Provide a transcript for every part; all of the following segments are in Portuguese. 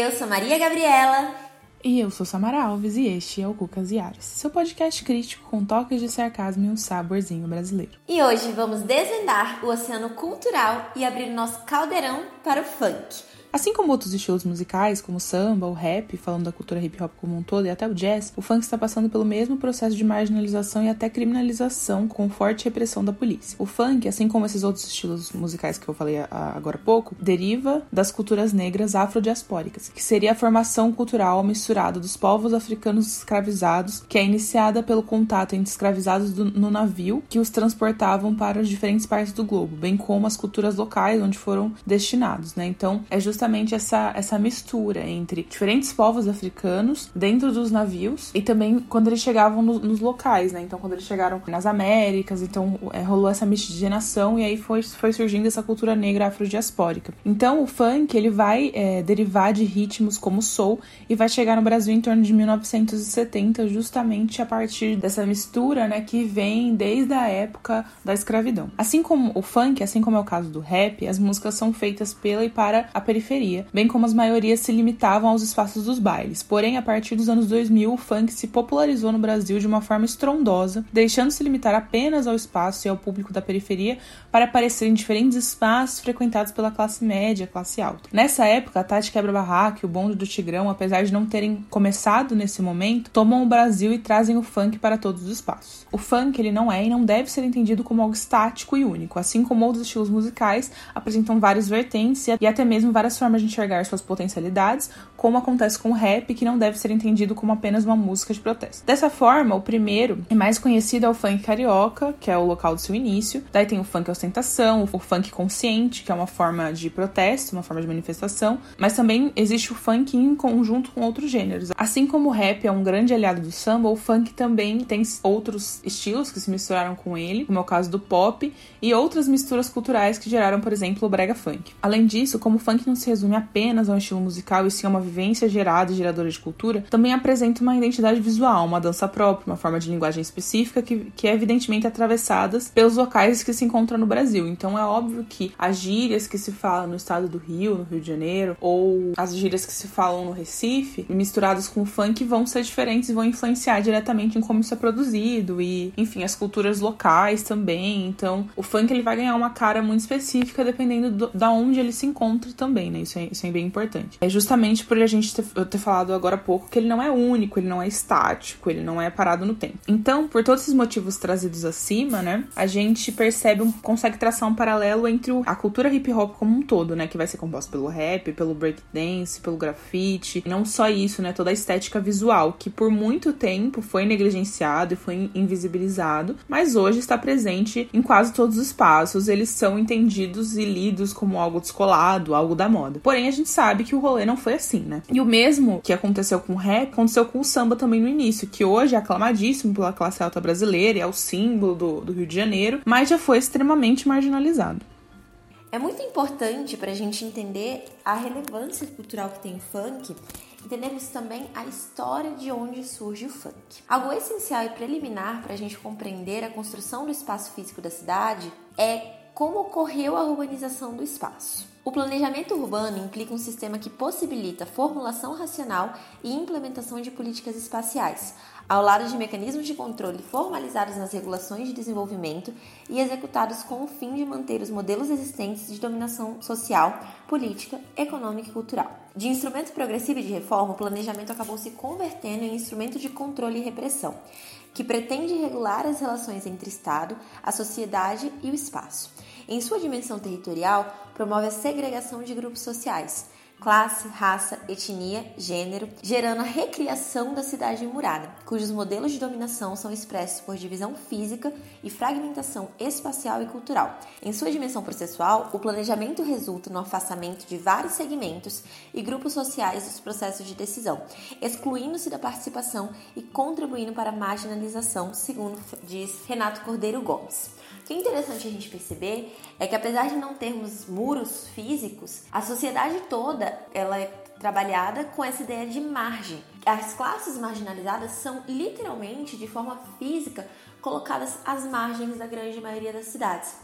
Eu sou Maria Gabriela. E eu sou Samara Alves e este é o Cucas e Ares, seu podcast crítico com toques de sarcasmo e um saborzinho brasileiro. E hoje vamos desvendar o oceano cultural e abrir nosso caldeirão para o funk. Assim como outros estilos musicais, como o samba, o rap, falando da cultura hip hop como um todo e até o jazz, o funk está passando pelo mesmo processo de marginalização e até criminalização com forte repressão da polícia. O funk, assim como esses outros estilos musicais que eu falei agora há pouco, deriva das culturas negras afrodiaspóricas, que seria a formação cultural misturada dos povos africanos escravizados, que é iniciada pelo contato entre escravizados do, no navio que os transportavam para as diferentes partes do globo, bem como as culturas locais onde foram destinados, né? Então, é justamente justamente essa, essa mistura entre diferentes povos africanos dentro dos navios e também quando eles chegavam no, nos locais, né? Então, quando eles chegaram nas Américas, então é, rolou essa miscigenação e aí foi, foi surgindo essa cultura negra afrodiaspórica. Então, o funk ele vai é, derivar de ritmos como soul e vai chegar no Brasil em torno de 1970, justamente a partir dessa mistura, né, que vem desde a época da escravidão. Assim como o funk, assim como é o caso do rap, as músicas são feitas pela e para a periferia periferia, bem como as maiorias se limitavam aos espaços dos bailes. Porém, a partir dos anos 2000, o funk se popularizou no Brasil de uma forma estrondosa, deixando se limitar apenas ao espaço e ao público da periferia para aparecer em diferentes espaços frequentados pela classe média, classe alta. Nessa época, a Tati Quebra-Barraca e o Bonde do Tigrão, apesar de não terem começado nesse momento, tomam o Brasil e trazem o funk para todos os espaços. O funk ele não é e não deve ser entendido como algo estático e único, assim como outros estilos musicais apresentam várias vertentes e até mesmo várias formas de enxergar suas potencialidades, como acontece com o rap, que não deve ser entendido como apenas uma música de protesto. Dessa forma, o primeiro e mais conhecido é o funk carioca, que é o local do seu início. Daí tem o funk ostentação, o funk consciente, que é uma forma de protesto, uma forma de manifestação. Mas também existe o funk em conjunto com outros gêneros. Assim como o rap é um grande aliado do samba, o funk também tem outros estilos que se misturaram com ele, como é o caso do pop, e outras misturas culturais que geraram, por exemplo, o brega funk. Além disso, como o funk não se resume apenas a um estilo musical e sim a uma vivência gerada e geradora de cultura, também apresenta uma identidade visual, uma dança própria, uma forma de linguagem específica que, que é evidentemente atravessadas pelos locais que se encontram no Brasil. Então é óbvio que as gírias que se falam no estado do Rio, no Rio de Janeiro, ou as gírias que se falam no Recife, misturadas com o funk, vão ser diferentes e vão influenciar diretamente em como isso é produzido e, enfim, as culturas locais também. Então, o funk ele vai ganhar uma cara muito específica dependendo do, da onde ele se encontra também, né? Isso é, isso é bem importante. É justamente por a gente ter, eu ter falado agora há pouco que ele não é único, ele não é estático, ele não é parado no tempo. Então, por todos esses motivos trazidos acima, né, a gente percebe, um, consegue traçar um paralelo entre a cultura hip hop como um todo, né, que vai ser composta pelo rap, pelo breakdance, pelo grafite, não só isso, né, toda a estética visual, que por muito tempo foi negligenciado e foi invisibilizado, mas hoje está presente em quase todos os espaços, eles são entendidos e lidos como algo descolado, algo da moda. Porém, a gente sabe que o rolê não foi assim, né? E o mesmo que aconteceu com o rap, aconteceu com o samba também no início, que hoje é aclamadíssimo pela classe alta brasileira, é o símbolo do, do Rio de Janeiro, mas já foi extremamente marginalizado. É muito importante para a gente entender a relevância cultural que tem o funk entendemos também a história de onde surge o funk. Algo essencial e preliminar para a gente compreender a construção do espaço físico da cidade é como ocorreu a urbanização do espaço. O planejamento urbano implica um sistema que possibilita formulação racional e implementação de políticas espaciais, ao lado de mecanismos de controle formalizados nas regulações de desenvolvimento e executados com o fim de manter os modelos existentes de dominação social, política, econômica e cultural. De instrumento progressivo e de reforma, o planejamento acabou se convertendo em instrumento de controle e repressão, que pretende regular as relações entre Estado, a sociedade e o espaço. Em sua dimensão territorial, promove a segregação de grupos sociais classe, raça, etnia, gênero, gerando a recriação da cidade murada, cujos modelos de dominação são expressos por divisão física e fragmentação espacial e cultural. Em sua dimensão processual, o planejamento resulta no afastamento de vários segmentos e grupos sociais dos processos de decisão, excluindo-se da participação e contribuindo para a marginalização, segundo diz Renato Cordeiro Gomes. Que é interessante a gente perceber é que apesar de não termos muros físicos, a sociedade toda ela é trabalhada com essa ideia de margem. As classes marginalizadas são literalmente, de forma física, colocadas às margens da grande maioria das cidades.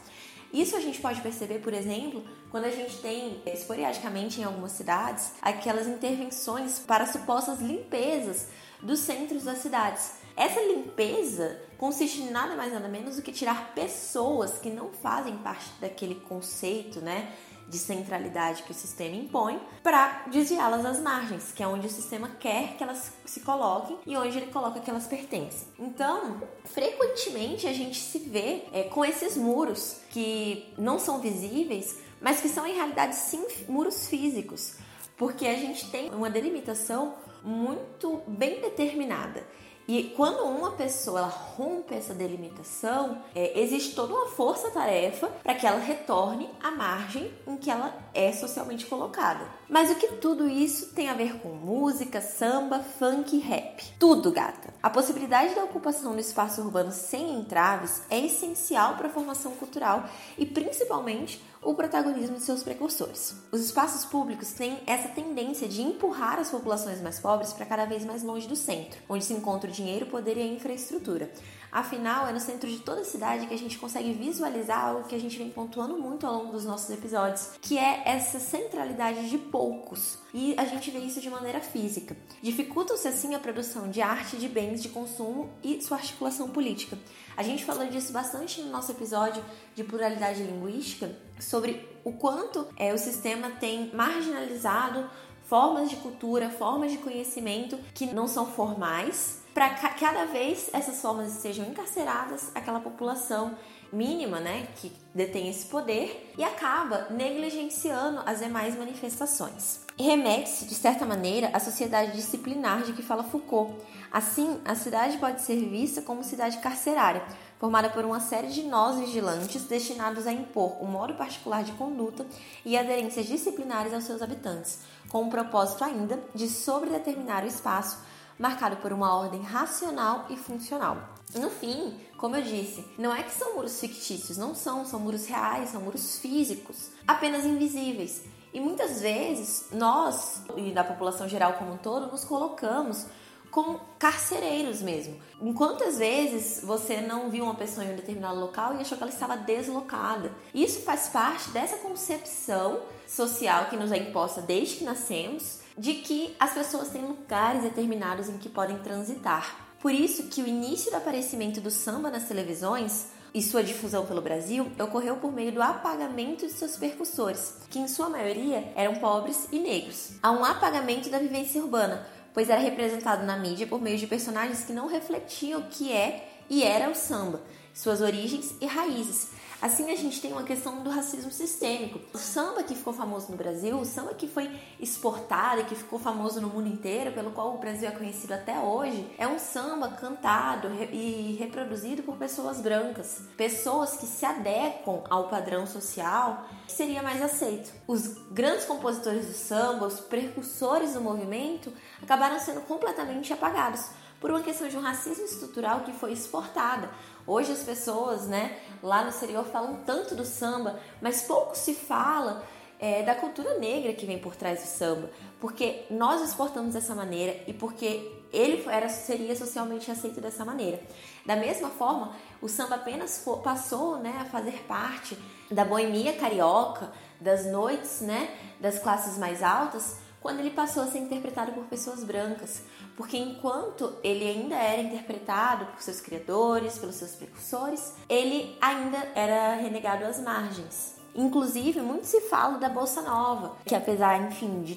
Isso a gente pode perceber, por exemplo, quando a gente tem, esporadicamente em algumas cidades, aquelas intervenções para supostas limpezas dos centros das cidades. Essa limpeza consiste em nada mais nada menos do que tirar pessoas que não fazem parte daquele conceito, né, de centralidade que o sistema impõe para desviá-las das margens, que é onde o sistema quer que elas se coloquem e onde ele coloca que elas pertencem. Então, frequentemente a gente se vê é, com esses muros que não são visíveis, mas que são em realidade sim muros físicos, porque a gente tem uma delimitação muito bem determinada. E quando uma pessoa ela rompe essa delimitação, é, existe toda uma força-tarefa para que ela retorne à margem em que ela é socialmente colocada. Mas o que tudo isso tem a ver com música, samba, funk e rap? Tudo, gata. A possibilidade da ocupação do espaço urbano sem entraves é essencial para a formação cultural e principalmente o protagonismo de seus precursores. Os espaços públicos têm essa tendência de empurrar as populações mais pobres para cada vez mais longe do centro, onde se encontra o dinheiro, o poder e a infraestrutura. Afinal, é no centro de toda a cidade que a gente consegue visualizar algo que a gente vem pontuando muito ao longo dos nossos episódios, que é essa centralidade de poucos. E a gente vê isso de maneira física. Dificulta-se assim a produção de arte, de bens de consumo e sua articulação política. A gente falou disso bastante no nosso episódio de pluralidade linguística, sobre o quanto é, o sistema tem marginalizado formas de cultura, formas de conhecimento que não são formais, para cada vez essas formas sejam encarceradas aquela população mínima, né, que detém esse poder e acaba negligenciando as demais manifestações. Remete-se, de certa maneira, à sociedade disciplinar de que fala Foucault. Assim, a cidade pode ser vista como cidade carcerária, formada por uma série de nós vigilantes destinados a impor um modo particular de conduta e aderências disciplinares aos seus habitantes, com o propósito ainda de sobredeterminar o espaço marcado por uma ordem racional e funcional. No fim, como eu disse, não é que são muros fictícios, não são, são muros reais, são muros físicos, apenas invisíveis. E muitas vezes nós, e da população geral como um todo, nos colocamos como carcereiros mesmo. Quantas vezes você não viu uma pessoa em um determinado local e achou que ela estava deslocada? Isso faz parte dessa concepção social que nos é imposta desde que nascemos de que as pessoas têm lugares determinados em que podem transitar. Por isso que o início do aparecimento do samba nas televisões e sua difusão pelo Brasil ocorreu por meio do apagamento de seus percussores, que em sua maioria eram pobres e negros. Há um apagamento da vivência urbana, pois era representado na mídia por meio de personagens que não refletiam o que é e era o samba, suas origens e raízes, Assim, a gente tem uma questão do racismo sistêmico. O samba que ficou famoso no Brasil, o samba que foi exportado e que ficou famoso no mundo inteiro, pelo qual o Brasil é conhecido até hoje, é um samba cantado e reproduzido por pessoas brancas, pessoas que se adequam ao padrão social que seria mais aceito. Os grandes compositores do samba, os precursores do movimento, acabaram sendo completamente apagados por uma questão de um racismo estrutural que foi exportada. Hoje as pessoas, né, lá no exterior falam tanto do samba, mas pouco se fala é, da cultura negra que vem por trás do samba, porque nós exportamos dessa maneira e porque ele era, seria socialmente aceito dessa maneira. Da mesma forma, o samba apenas for, passou né, a fazer parte da boemia carioca, das noites né, das classes mais altas, quando ele passou a ser interpretado por pessoas brancas, porque enquanto ele ainda era interpretado por seus criadores, pelos seus precursores, ele ainda era renegado às margens. Inclusive, muito se fala da Bolsa Nova, que apesar, enfim, de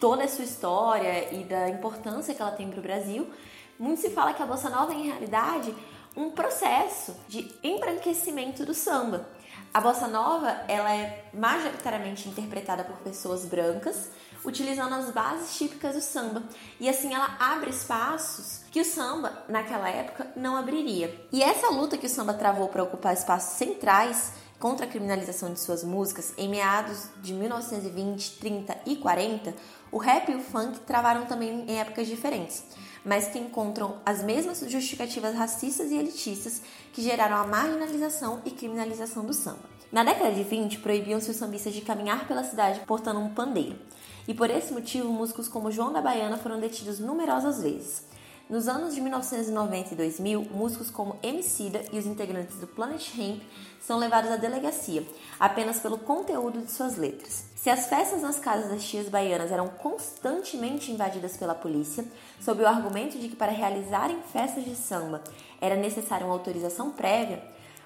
toda a sua história e da importância que ela tem para o Brasil, muito se fala que a Bolsa Nova é, em realidade, um processo de embranquecimento do samba. A bossa nova, ela é majoritariamente interpretada por pessoas brancas, utilizando as bases típicas do samba. E assim ela abre espaços que o samba, naquela época, não abriria. E essa luta que o samba travou para ocupar espaços centrais contra a criminalização de suas músicas em meados de 1920, 30 e 40, o rap e o funk travaram também em épocas diferentes, mas que encontram as mesmas justificativas racistas e elitistas que geraram a marginalização e criminalização do samba. Na década de 20, proibiam-se os sambistas de caminhar pela cidade portando um pandeiro, e por esse motivo músicos como João da Baiana foram detidos numerosas vezes. Nos anos de 1990 e 2000, músicos como Emicida e os integrantes do Planet Hemp são levados à delegacia, apenas pelo conteúdo de suas letras. Se as festas nas casas das tias baianas eram constantemente invadidas pela polícia, sob o argumento de que para realizarem festas de samba era necessária uma autorização prévia,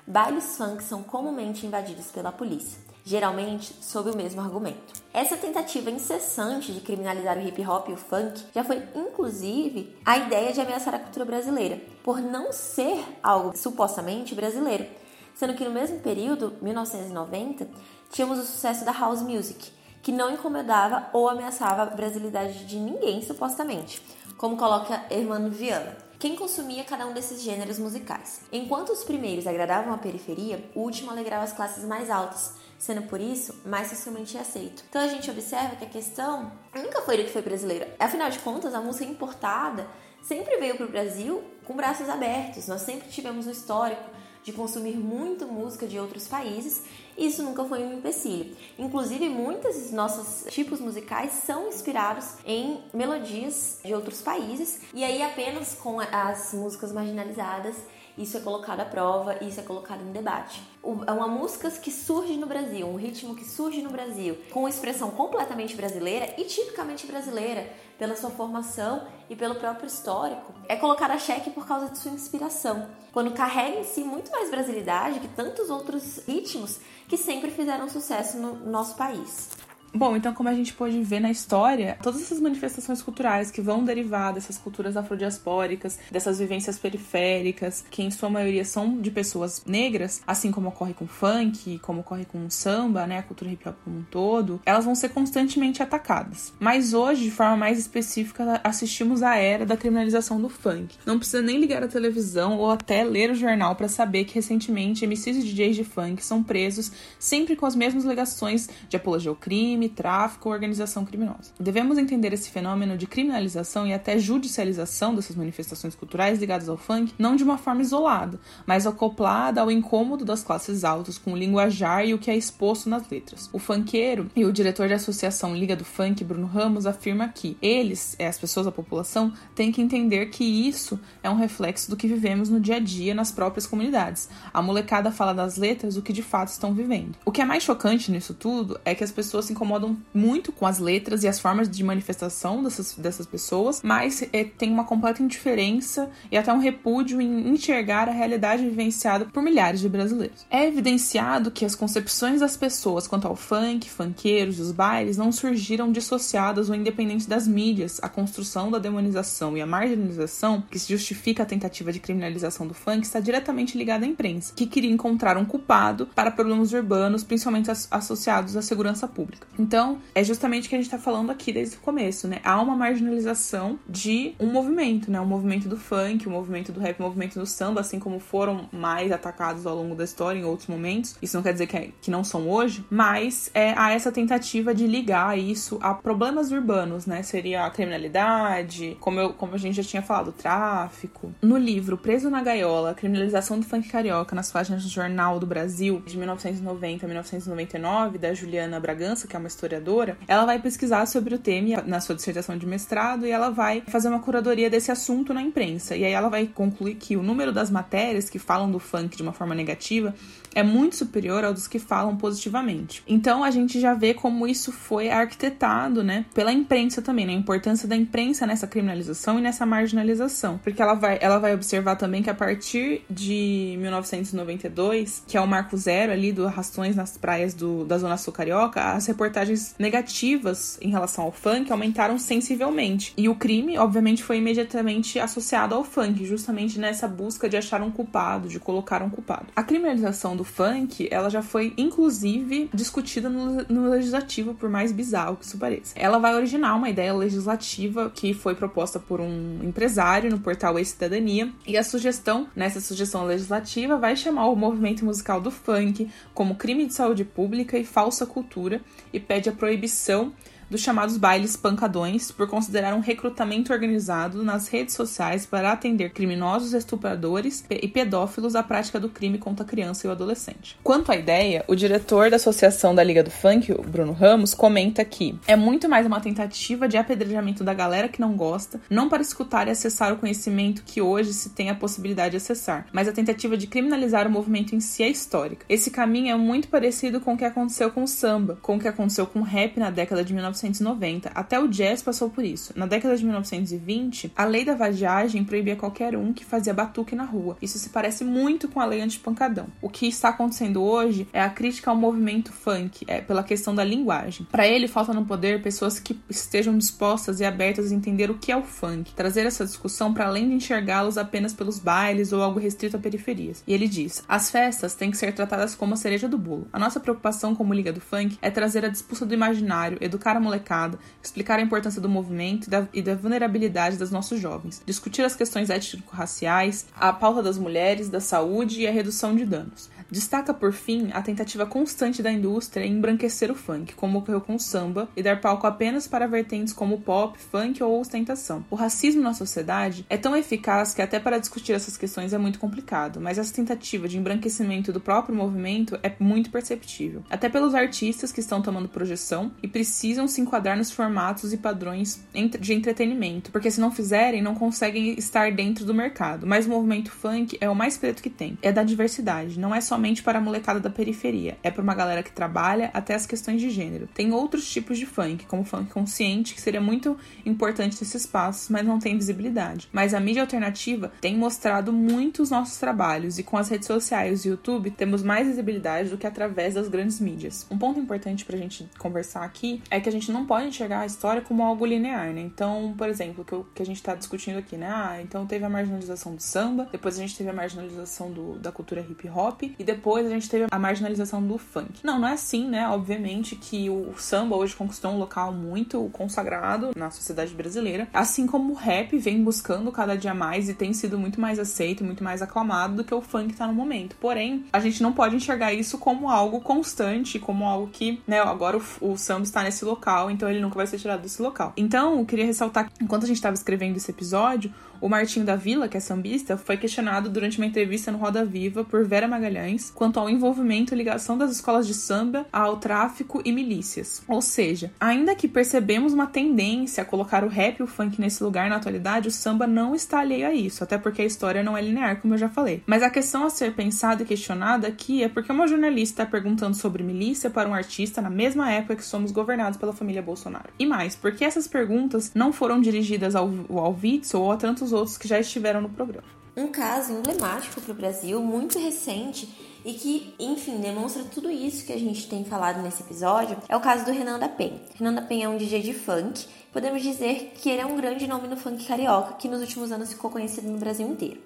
bailes funk são comumente invadidos pela polícia geralmente sob o mesmo argumento. Essa tentativa incessante de criminalizar o hip hop e o funk já foi inclusive a ideia de ameaçar a cultura brasileira, por não ser algo supostamente brasileiro, sendo que no mesmo período, 1990, tínhamos o sucesso da house music, que não incomodava ou ameaçava a brasilidade de ninguém supostamente, como coloca Hermano Viana quem consumia cada um desses gêneros musicais. Enquanto os primeiros agradavam a periferia, o último alegrava as classes mais altas, sendo por isso mais socialmente aceito. Então a gente observa que a questão nunca foi do que foi brasileira. Afinal de contas, a música importada sempre veio para o Brasil com braços abertos. Nós sempre tivemos um histórico de consumir muito música de outros países, e isso nunca foi um empecilho. Inclusive, muitos dos nossos tipos musicais são inspirados em melodias de outros países, e aí apenas com as músicas marginalizadas isso é colocado à prova, isso é colocado em debate. É uma música que surge no Brasil, um ritmo que surge no Brasil, com expressão completamente brasileira e tipicamente brasileira, pela sua formação e pelo próprio histórico, é colocado a xeque por causa de sua inspiração, quando carrega em si muito mais brasilidade que tantos outros ritmos que sempre fizeram sucesso no nosso país. Bom, então como a gente pode ver na história, todas essas manifestações culturais que vão derivar dessas culturas afrodiaspóricas, dessas vivências periféricas, que em sua maioria são de pessoas negras, assim como ocorre com funk, como ocorre com samba, né, a cultura hip hop como um todo, elas vão ser constantemente atacadas. Mas hoje, de forma mais específica, assistimos à era da criminalização do funk. Não precisa nem ligar a televisão ou até ler o jornal para saber que recentemente MCs e DJs de funk são presos sempre com as mesmas alegações de apologia ao crime crime, tráfico ou organização criminosa. Devemos entender esse fenômeno de criminalização e até judicialização dessas manifestações culturais ligadas ao funk não de uma forma isolada, mas acoplada ao incômodo das classes altas com o linguajar e o que é exposto nas letras. O funkeiro e o diretor da associação Liga do Funk, Bruno Ramos, afirma que eles, é, as pessoas da população, têm que entender que isso é um reflexo do que vivemos no dia a dia nas próprias comunidades. A molecada fala das letras o que de fato estão vivendo. O que é mais chocante nisso tudo é que as pessoas se incomodam incomodam muito com as letras e as formas de manifestação dessas, dessas pessoas, mas é, tem uma completa indiferença e até um repúdio em enxergar a realidade vivenciada por milhares de brasileiros. É evidenciado que as concepções das pessoas quanto ao funk, funkeiros e os bailes não surgiram dissociadas ou independentes das mídias. A construção da demonização e a marginalização que se justifica a tentativa de criminalização do funk está diretamente ligada à imprensa, que queria encontrar um culpado para problemas urbanos, principalmente associados à segurança pública. Então, é justamente o que a gente está falando aqui desde o começo, né? Há uma marginalização de um movimento, né? O movimento do funk, o movimento do rap, o movimento do samba, assim como foram mais atacados ao longo da história em outros momentos. Isso não quer dizer que, é, que não são hoje, mas é, há essa tentativa de ligar isso a problemas urbanos, né? Seria a criminalidade, como, eu, como a gente já tinha falado, o tráfico. No livro Preso na Gaiola, a criminalização do funk carioca nas páginas do Jornal do Brasil, de 1990 a 1999, da Juliana Bragança, que é uma historiadora, ela vai pesquisar sobre o tema na sua dissertação de mestrado e ela vai fazer uma curadoria desse assunto na imprensa. E aí ela vai concluir que o número das matérias que falam do funk de uma forma negativa é muito superior ao dos que falam positivamente. Então a gente já vê como isso foi arquitetado, né, pela imprensa também, né, a importância da imprensa nessa criminalização e nessa marginalização, porque ela vai, ela vai observar também que a partir de 1992, que é o marco zero ali do arrastões nas praias do, da zona sul carioca, as reportagens negativas em relação ao funk aumentaram sensivelmente. E o crime, obviamente, foi imediatamente associado ao funk, justamente nessa busca de achar um culpado, de colocar um culpado. A criminalização do do funk, ela já foi inclusive discutida no, no, legislativo, por mais bizarro que isso pareça. Ela vai originar uma ideia legislativa que foi proposta por um empresário no portal E-Cidadania, e a sugestão, nessa sugestão legislativa, vai chamar o movimento musical do funk como crime de saúde pública e falsa cultura e pede a proibição dos chamados bailes pancadões por considerar um recrutamento organizado nas redes sociais para atender criminosos estupradores e pedófilos à prática do crime contra a criança e o adolescente. Quanto à ideia, o diretor da Associação da Liga do Funk, Bruno Ramos, comenta que é muito mais uma tentativa de apedrejamento da galera que não gosta, não para escutar e acessar o conhecimento que hoje se tem a possibilidade de acessar, mas a tentativa de criminalizar o movimento em si é histórica. Esse caminho é muito parecido com o que aconteceu com o samba, com o que aconteceu com o rap na década de 1990. Até o jazz passou por isso. Na década de 1920, a lei da vadiagem proibia qualquer um que fazia batuque na rua. Isso se parece muito com a lei antipancadão. O que está acontecendo hoje é a crítica ao movimento funk, é, pela questão da linguagem. Para ele, falta no poder pessoas que estejam dispostas e abertas a entender o que é o funk, trazer essa discussão para além de enxergá-los apenas pelos bailes ou algo restrito a periferias. E ele diz: as festas têm que ser tratadas como a cereja do bolo. A nossa preocupação como Liga do Funk é trazer a disputa do imaginário, educar a molecada, explicar a importância do movimento e da, da vulnerabilidade dos nossos jovens, discutir as questões étnico-raciais, a pauta das mulheres, da saúde e a redução de danos. Destaca, por fim, a tentativa constante da indústria em embranquecer o funk, como ocorreu com o samba, e dar palco apenas para vertentes como pop, funk ou ostentação. O racismo na sociedade é tão eficaz que até para discutir essas questões é muito complicado, mas essa tentativa de embranquecimento do próprio movimento é muito perceptível. Até pelos artistas que estão tomando projeção e precisam se enquadrar nos formatos e padrões de entretenimento, porque se não fizerem, não conseguem estar dentro do mercado. Mas o movimento funk é o mais preto que tem. É da diversidade, não é só somente para a molecada da periferia, é para uma galera que trabalha até as questões de gênero. Tem outros tipos de funk, como funk consciente, que seria muito importante nesses espaços, mas não tem visibilidade. Mas a mídia alternativa tem mostrado muito os nossos trabalhos e com as redes sociais e YouTube temos mais visibilidade do que através das grandes mídias. Um ponto importante para a gente conversar aqui é que a gente não pode enxergar a história como algo linear, né? Então, por exemplo, que, que a gente está discutindo aqui, né? Ah, então teve a marginalização do samba, depois a gente teve a marginalização do, da cultura hip hop depois a gente teve a marginalização do funk. Não, não é assim, né? Obviamente que o samba hoje conquistou um local muito consagrado na sociedade brasileira, assim como o rap vem buscando cada dia mais e tem sido muito mais aceito, muito mais aclamado do que o funk tá no momento. Porém, a gente não pode enxergar isso como algo constante, como algo que, né, agora o, o samba está nesse local, então ele nunca vai ser tirado desse local. Então, eu queria ressaltar que enquanto a gente estava escrevendo esse episódio, o Martinho da Vila, que é sambista, foi questionado durante uma entrevista no Roda Viva por Vera Magalhães quanto ao envolvimento e ligação das escolas de samba ao tráfico e milícias. Ou seja, ainda que percebemos uma tendência a colocar o rap e o funk nesse lugar na atualidade, o samba não está alheio a isso, até porque a história não é linear, como eu já falei. Mas a questão a ser pensada e questionada aqui é porque uma jornalista está perguntando sobre milícia para um artista na mesma época que somos governados pela família Bolsonaro. E mais, porque essas perguntas não foram dirigidas ao, ao ou a tantos outros que já estiveram no programa. Um caso emblemático para o Brasil, muito recente e que, enfim, demonstra tudo isso que a gente tem falado nesse episódio, é o caso do Renan da Penha. Renan da Penha é um DJ de funk, podemos dizer que ele é um grande nome no funk carioca, que nos últimos anos ficou conhecido no Brasil inteiro.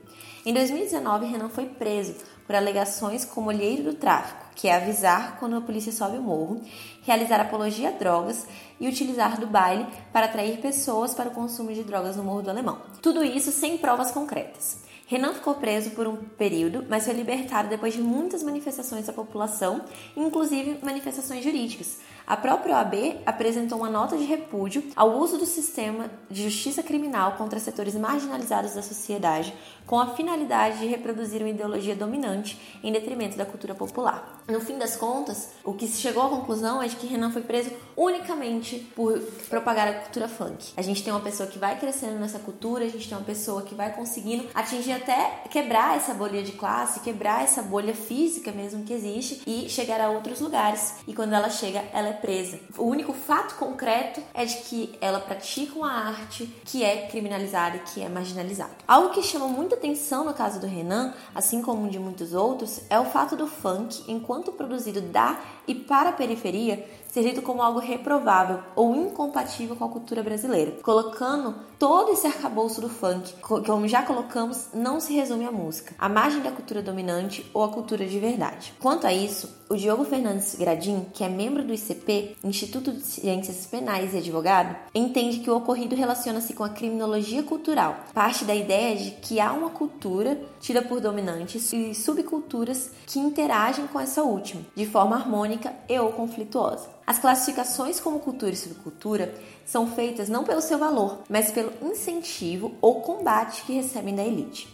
Em 2019, Renan foi preso por alegações como olheiro do tráfico, que é avisar quando a polícia sobe o morro, realizar apologia a drogas e utilizar do baile para atrair pessoas para o consumo de drogas no Morro do Alemão. Tudo isso sem provas concretas. Renan ficou preso por um período, mas foi libertado depois de muitas manifestações da população, inclusive manifestações jurídicas, a própria OAB apresentou uma nota de repúdio ao uso do sistema de justiça criminal contra setores marginalizados da sociedade, com a finalidade de reproduzir uma ideologia dominante em detrimento da cultura popular. No fim das contas, o que se chegou à conclusão é de que Renan foi preso unicamente por propagar a cultura funk. A gente tem uma pessoa que vai crescendo nessa cultura, a gente tem uma pessoa que vai conseguindo atingir até quebrar essa bolha de classe, quebrar essa bolha física mesmo que existe e chegar a outros lugares. E quando ela chega, ela é presa. O único fato concreto é de que ela pratica uma arte que é criminalizada e que é marginalizada. Algo que chama muita atenção no caso do Renan, assim como de muitos outros, é o fato do funk, enquanto produzido da e para a periferia, ser lido como algo reprovável ou incompatível com a cultura brasileira, colocando todo esse arcabouço do funk, como já colocamos, não se resume à música, à margem da cultura dominante ou à cultura de verdade. Quanto a isso, o Diogo Fernandes Gradim, que é membro do ICP, Instituto de Ciências Penais e advogado, entende que o ocorrido relaciona-se com a criminologia cultural, parte da ideia de que há uma cultura tida por dominantes e subculturas que interagem com essa última, de forma harmônica e ou conflituosa. As classificações como cultura e subcultura são feitas não pelo seu valor, mas pelo incentivo ou combate que recebem da elite.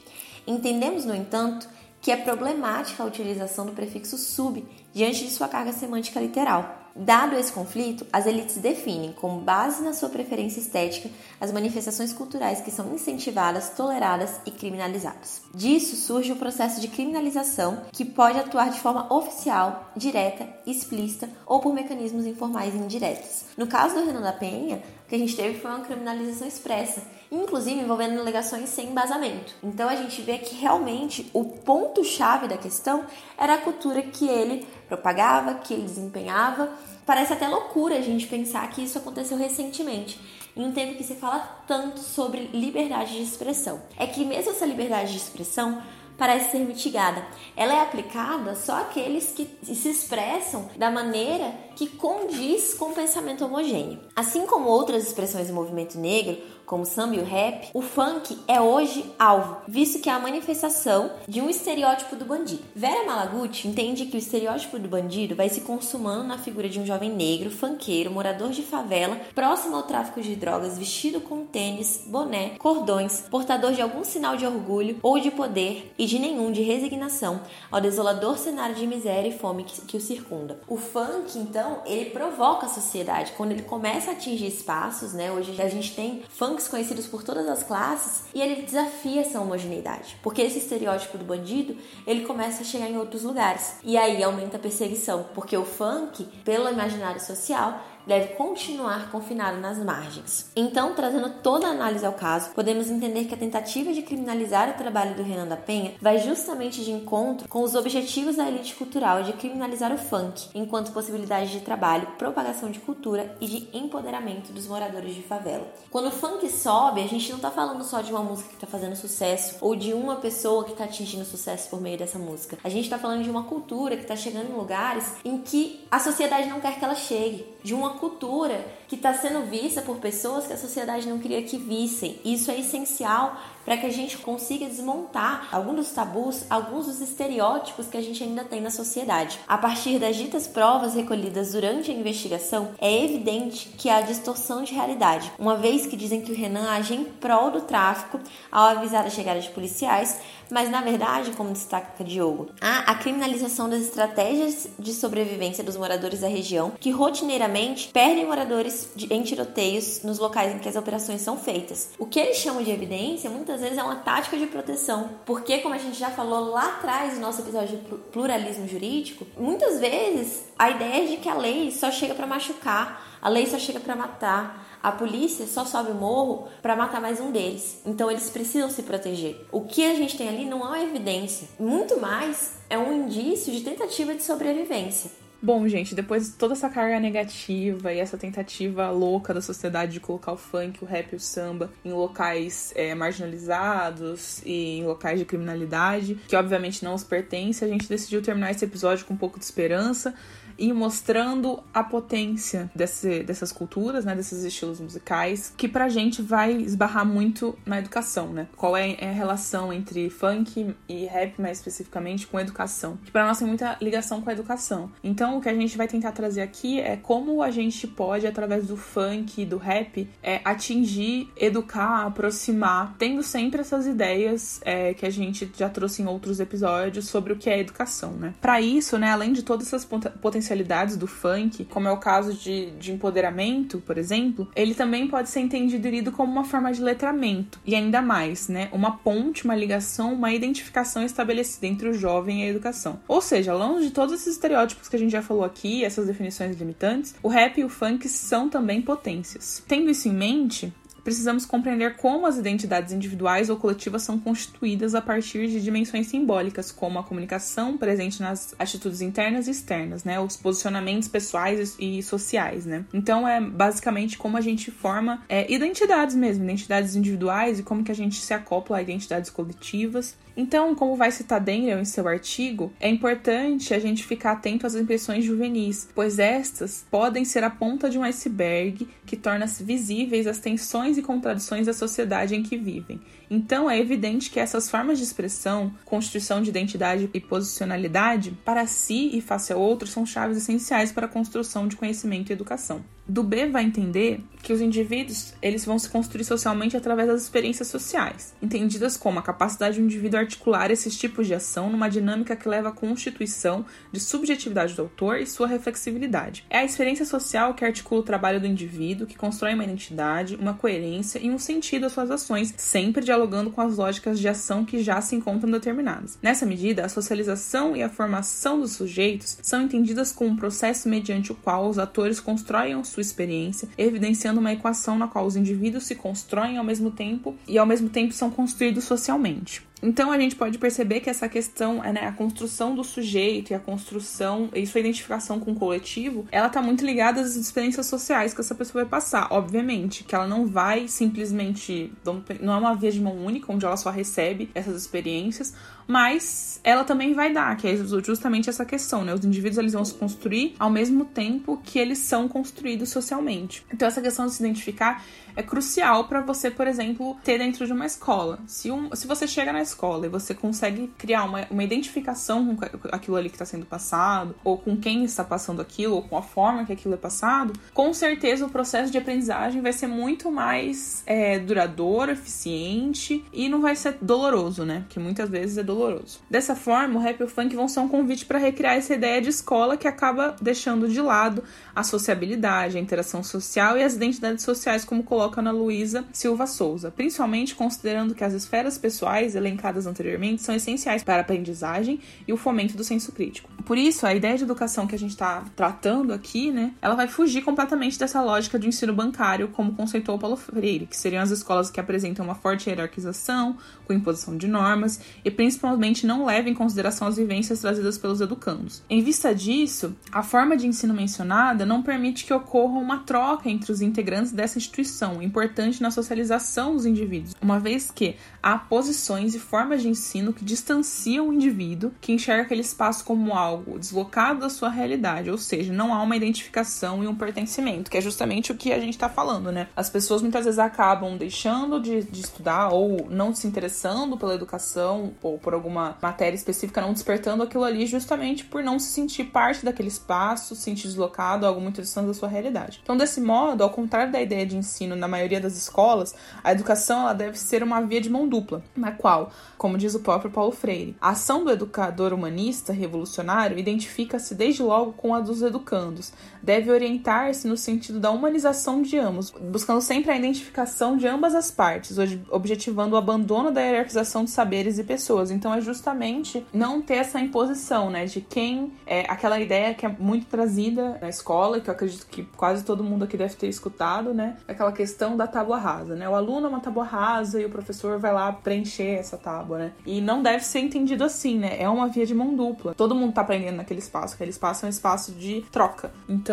Entendemos, no entanto, que é problemática a utilização do prefixo sub diante de sua carga semântica literal. Dado esse conflito, as elites definem, como base na sua preferência estética, as manifestações culturais que são incentivadas, toleradas e criminalizadas. Disso surge o processo de criminalização, que pode atuar de forma oficial, direta, explícita ou por mecanismos informais indiretos. No caso do Renan da Penha, o que a gente teve foi uma criminalização expressa, inclusive envolvendo alegações sem embasamento. Então a gente vê que realmente o ponto-chave da questão era a cultura que ele propagava, que ele desempenhava. Parece até loucura a gente pensar que isso aconteceu recentemente, em um tempo que se fala tanto sobre liberdade de expressão. É que mesmo essa liberdade de expressão parece ser mitigada. Ela é aplicada só àqueles que se expressam da maneira que condiz com o pensamento homogêneo. Assim como outras expressões do movimento negro, como samba e o rap, o funk é hoje alvo, visto que é a manifestação de um estereótipo do bandido. Vera Malaguti entende que o estereótipo do bandido vai se consumando na figura de um jovem negro, funkeiro, morador de favela, próximo ao tráfico de drogas, vestido com tênis, boné, cordões, portador de algum sinal de orgulho ou de poder e de nenhum de resignação ao desolador cenário de miséria e fome que, que o circunda. O funk, então, ele provoca a sociedade quando ele começa a atingir espaços, né? Hoje a gente tem funk conhecidos por todas as classes e ele desafia essa homogeneidade, porque esse estereótipo do bandido ele começa a chegar em outros lugares. E aí aumenta a perseguição, porque o funk, pelo imaginário social, deve continuar confinado nas margens. Então, trazendo toda a análise ao caso, podemos entender que a tentativa de criminalizar o trabalho do Renan da Penha vai justamente de encontro com os objetivos da elite cultural de criminalizar o funk, enquanto possibilidade de trabalho, propagação de cultura e de empoderamento dos moradores de favela. Quando o funk sobe, a gente não está falando só de uma música que está fazendo sucesso ou de uma pessoa que está atingindo sucesso por meio dessa música. A gente está falando de uma cultura que está chegando em lugares em que a sociedade não quer que ela chegue, de uma cultura que está sendo vista por pessoas que a sociedade não queria que vissem. Isso é essencial para que a gente consiga desmontar alguns dos tabus, alguns dos estereótipos que a gente ainda tem na sociedade. A partir das ditas provas recolhidas durante a investigação, é evidente que há distorção de realidade, uma vez que dizem que o Renan age em prol do tráfico ao avisar a chegada de policiais, mas na verdade, como destaca Diogo, há a criminalização das estratégias de sobrevivência dos moradores da região, que rotineiramente perdem moradores em tiroteios nos locais em que as operações são feitas. O que eles chamam de evidência muitas muitas vezes é uma tática de proteção. Porque, como a gente já falou lá atrás no nosso episódio de pluralismo jurídico, muitas vezes a ideia é de que a lei só chega para machucar, a lei só chega para matar. A polícia só sobe o morro para matar mais um deles. Então eles precisam se proteger. O que a gente tem ali não é uma evidência, muito mais é um indício de tentativa de sobrevivência. Bom, gente, depois de toda essa carga negativa e essa tentativa louca da sociedade de colocar o funk, o rap e o samba em locais é, marginalizados e em locais de criminalidade, que obviamente não os pertence, a gente decidiu terminar esse episódio com um pouco de esperança e mostrando a potência desse, dessas culturas, né, desses estilos musicais, que pra gente vai esbarrar muito na educação, né? Qual é, é a relação entre funk e rap, mais especificamente, com educação? Que pra nós tem muita ligação com a educação. Então, o que a gente vai tentar trazer aqui é como a gente pode, através do funk e do rap, é, atingir, educar, aproximar, tendo sempre essas ideias é, que a gente já trouxe em outros episódios sobre o que é educação, né? Para isso, né, além de todas essas potencialidades potencialidades do funk, como é o caso de, de empoderamento, por exemplo, ele também pode ser entendido e lido como uma forma de letramento. E ainda mais, né? Uma ponte, uma ligação, uma identificação estabelecida entre o jovem e a educação. Ou seja, longe de todos esses estereótipos que a gente já falou aqui, essas definições limitantes, o rap e o funk são também potências. Tendo isso em mente, precisamos compreender como as identidades individuais ou coletivas são constituídas a partir de dimensões simbólicas, como a comunicação presente nas atitudes internas e externas, né, os posicionamentos pessoais e sociais, né. Então é basicamente como a gente forma é, identidades mesmo, identidades individuais e como que a gente se acopla a identidades coletivas Então, como vai citar Daniel em seu artigo, é importante a gente ficar atento às impressões juvenis, pois estas podem ser a ponta de um iceberg que torna-se visíveis as tensões e contradições da sociedade em que vivem. Então, é evidente que essas formas de expressão, constituição de identidade e posicionalidade, para si e face a outros, são chaves essenciais para a construção de conhecimento e educação. Do B vai entender que os indivíduos eles vão se construir socialmente através das experiências sociais, entendidas como a capacidade do indivíduo articular esses tipos de ação numa dinâmica que leva à constituição de subjetividade do autor e sua reflexibilidade. É a experiência social que articula o trabalho do indivíduo, que constrói uma identidade, uma coerência e um sentido às suas ações, sempre dialogando com as lógicas de ação que já se encontram determinadas. Nessa medida, a socialização e a formação dos sujeitos são entendidas como um processo mediante o qual os atores constroem sua experiência, evidenciando uma equação na qual os indivíduos se constroem ao mesmo tempo e ao mesmo tempo são construídos socialmente. Então a gente pode perceber que essa questão, né, a construção do sujeito e a construção e sua identificação com o coletivo, ela tá muito ligada às experiências sociais que essa pessoa vai passar. Obviamente, que ela não vai simplesmente. Não é uma via de mão única onde ela só recebe essas experiências, mas ela também vai dar, que é justamente essa questão, né? Os indivíduos eles vão se construir ao mesmo tempo que eles são construídos socialmente. Então essa questão de se identificar é crucial para você, por exemplo, ter dentro de uma escola. Se, um, se você chega na escola e você consegue criar uma, uma identificação com aquilo ali que está sendo passado, ou com quem está passando aquilo, ou com a forma que aquilo é passado, com certeza o processo de aprendizagem vai ser muito mais é, duradouro, eficiente e não vai ser doloroso, né? Porque muitas vezes é doloroso. Dessa forma, o rap e o funk vão ser um convite para recriar essa ideia de escola que acaba deixando de lado a sociabilidade, a interação social e as identidades sociais, como coloca na Luísa Silva Souza, principalmente considerando que as esferas pessoais elencadas anteriormente são essenciais para a aprendizagem e o fomento do senso crítico. Por isso, a ideia de educação que a gente está tratando aqui, né, ela vai fugir completamente dessa lógica de ensino bancário, como conceitou Paulo Freire, que seriam as escolas que apresentam uma forte hierarquização, com imposição de normas e principalmente não levam em consideração as vivências trazidas pelos educandos. Em vista disso, a forma de ensino mencionada não permite que ocorra uma troca entre os integrantes dessa instituição, importante na socialização dos indivíduos, uma vez que há posições e formas de ensino que distanciam o indivíduo, que enxerga aquele espaço como algo deslocado da sua realidade, ou seja, não há uma identificação e um pertencimento, que é justamente o que a gente está falando, né? As pessoas muitas vezes acabam deixando de, de estudar ou não se interessando pela educação ou por alguma matéria específica, não despertando aquilo ali justamente por não se sentir parte daquele espaço, se sentir deslocado, algo muito distante da sua realidade. Então, desse modo, ao contrário da ideia de ensino na maioria das escolas, a educação ela deve ser uma via de mão dupla, na qual, como diz o próprio Paulo Freire, a ação do educador humanista revolucionário identifica-se desde logo com a dos educandos, deve orientar-se no sentido da humanização de ambos, buscando sempre a identificação de ambas as partes, objetivando o abandono da hierarquização de saberes e pessoas. Então é justamente não ter essa imposição, né, de quem é aquela ideia que é muito trazida na escola, que eu acredito que quase todo mundo aqui deve ter escutado, né, aquela questão da tábua rasa, né? O aluno é uma tábua rasa e o professor vai lá preencher essa tábua, né? E não deve ser entendido assim, né? É uma via de mão dupla. Todo mundo tá aprendendo naquele espaço, aquele espaço é um espaço de troca. Então,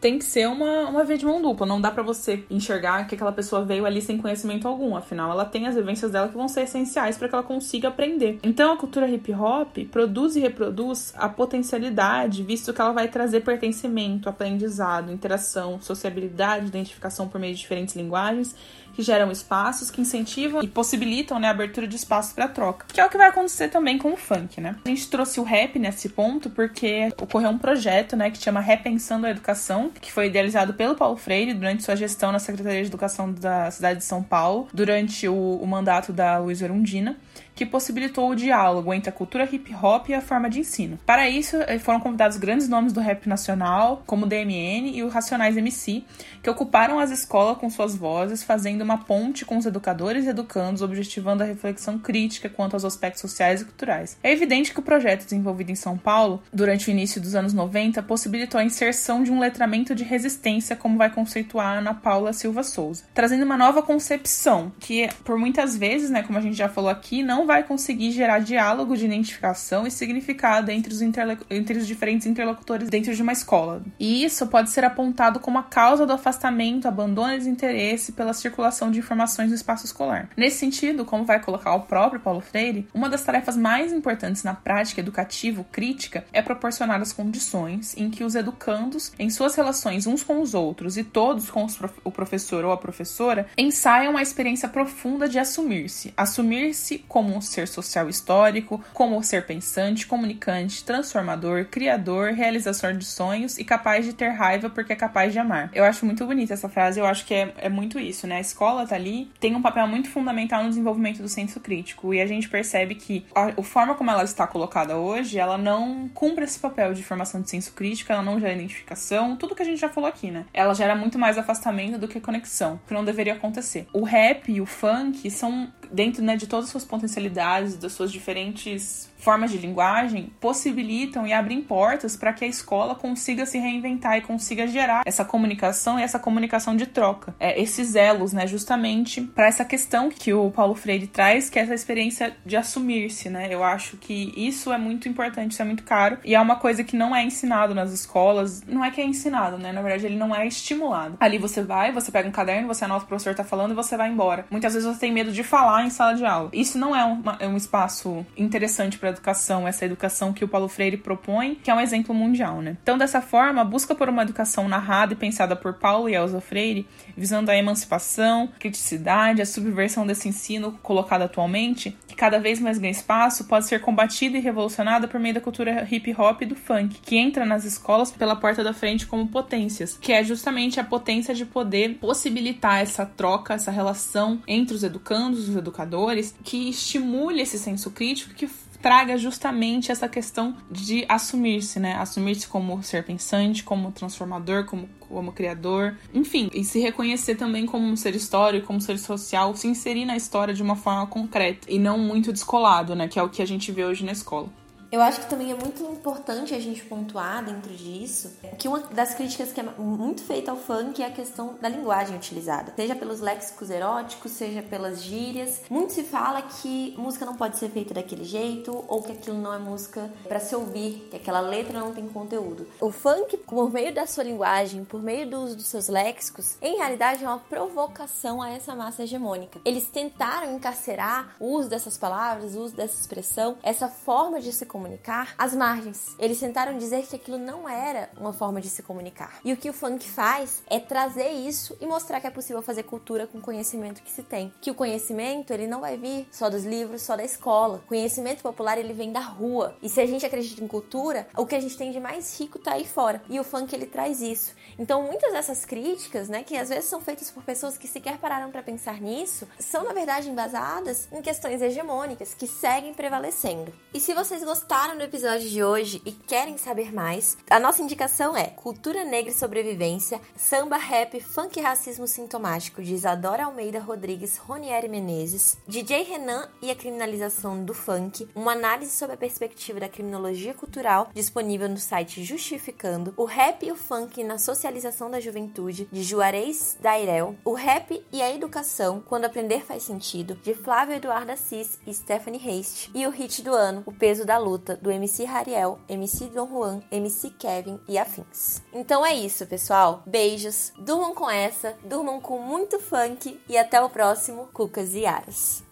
tem que ser uma, uma via de mão dupla. Não dá para você enxergar que aquela pessoa veio ali sem conhecimento algum. Afinal, ela tem as vivências dela que vão ser essenciais para que ela consiga aprender. Então, a cultura hip hop produz e reproduz a potencialidade, visto que ela vai trazer pertencimento, aprendizado, interação, sociabilidade, identificação por meio de diferentes linguagens que geram espaços, que incentivam e possibilitam né, a abertura de espaços para troca. Que é o que vai acontecer também com o funk, né? A gente trouxe o rap nesse ponto porque ocorreu um projeto né, que chama Repensando a Educação, que foi idealizado pelo Paulo Freire durante sua gestão na Secretaria de Educação da cidade de São Paulo, durante o, o mandato da Luiz Erundina que possibilitou o diálogo entre a cultura hip hop e a forma de ensino. Para isso, eh, foram convidados grandes nomes do rap nacional, como o DMN e o Racionais MC, que ocuparam as escolas com suas vozes, fazendo uma ponte com os educadores e educandos, objetivando a reflexão crítica quanto aos aspectos sociais e culturais. É evidente que o projeto desenvolvido em São Paulo, durante o início dos anos 90, possibilitou a inserção de um letramento de resistência, como vai conceituar Ana Paula Silva Souza, trazendo uma nova concepção, que por muitas vezes, né, como a gente já falou aqui, não vai conseguir gerar diálogo de identificação e significado entre os, entre os diferentes interlocutores dentro de uma escola. E isso pode ser apontado como a causa do afastamento, abandono e desinteresse pela circulação de informações no espaço escolar. Nesse sentido, como vai colocar o próprio Paulo Freire, uma das tarefas mais importantes na prática educativa crítica é proporcionar as condições em que os educandos, em suas relações uns com os outros e todos com prof o professor ou a professora, ensaiam a experiência profunda de assumir-se. Assumir-se como um ser social histórico, como um ser pensante, comunicante, transformador, criador, realizador de sonhos e capaz de ter raiva porque é capaz de amar. Eu acho muito bonita essa frase, eu acho que é, é muito isso, né? A escola tá ali, tem um papel muito fundamental no desenvolvimento do senso crítico e a gente percebe que a, a forma como ela está colocada hoje, ela não cumpre esse papel de formação de senso crítico, ela não gera identificação, tudo que a gente já falou aqui, né? Ela gera muito mais afastamento do que conexão, que não deveria acontecer. O rap e o funk são dentro né, de todas as suas potencialidades, das suas diferentes formas de linguagem possibilitam e abrem portas para que a escola consiga se reinventar e consiga gerar essa comunicação e essa comunicação de troca. É, esses elos, né, justamente para essa questão que o Paulo Freire traz, que é essa experiência de assumir-se, né? Eu acho que isso é muito importante, isso é muito caro e é uma coisa que não é ensinado nas escolas. Não é que é ensinado, né? Na verdade, ele não é estimulado. Ali você vai, você pega um caderno, você anota o professor tá falando e você vai embora. Muitas vezes você tem medo de falar em sala de aula. Isso não é, uma, é um espaço interessante para educação, essa educação que o Paulo Freire propõe, que é um exemplo mundial, né? Então, dessa forma, a busca por uma educação narrada e pensada por Paulo e Elza Freire, visando a emancipação, criticidade, a subversão desse ensino colocado atualmente, que cada vez mais ganha espaço, pode ser combatida e revolucionada por meio da cultura hip hop e do funk, que entra nas escolas pela porta da frente como potências, que é justamente a potência de poder possibilitar essa troca, essa relação entre os educandos, os educadores, que estimule esse senso crítico, que traga justamente essa questão de assumir-se, né? Assumir-se como ser pensante, como transformador, como, como criador, enfim, e se reconhecer também como um ser histórico, como um ser social, se inserir na história de uma forma concreta e não muito descolado, né? Que é o que a gente vê hoje na escola. Eu acho que também é muito importante a gente pontuar dentro disso que uma das críticas que é muito feita ao funk é a questão da linguagem utilizada, seja pelos léxicos eróticos, seja pelas gírias. Muito se fala que música não pode ser feita daquele jeito ou que aquilo não é música para se ouvir, que aquela letra não tem conteúdo. O funk, por meio da sua linguagem, por meio do uso dos seus léxicos, em realidade é uma provocação a essa massa hegemônica. Eles tentaram encarcerar o uso dessas palavras, o uso dessa expressão, essa forma de se comunicar às margens. Eles tentaram dizer que aquilo não era uma forma de se comunicar. E o que o funk faz é trazer isso e mostrar que é possível fazer cultura com o conhecimento que se tem. Que o conhecimento, ele não vai vir só dos livros, só da escola. O conhecimento popular, ele vem da rua. E se a gente acredita em cultura, o que a gente tem de mais rico tá aí fora. E o funk, ele traz isso. Então, muitas dessas críticas, né, que às vezes são feitas por pessoas que sequer pararam para pensar nisso, são na verdade embasadas em questões hegemônicas que seguem prevalecendo. E se vocês gostaram gostaram do episódio de hoje e querem saber mais, a nossa indicação é Cultura Negra e Sobrevivência, Samba Rap, Funk e Racismo Sintomático, de Isadora Almeida Rodrigues Ronieri Menezes, DJ Renan e a Criminalização do Funk, uma análise sobre a perspectiva da criminologia cultural, disponível no site Justificando, o Rap e o Funk na Socialização da Juventude, de Juarez Dairel, o Rap e a Educação, Quando Aprender Faz Sentido, de Flávio Eduardo Assis e Stephanie Haste, e o hit do ano, O Peso da Luta, luta do MC Rariel, MC Don Juan, MC Kevin e afins. Então é isso, pessoal. Beijos, durmam com essa, durmam com muito funk e até o próximo Cucas e Aras.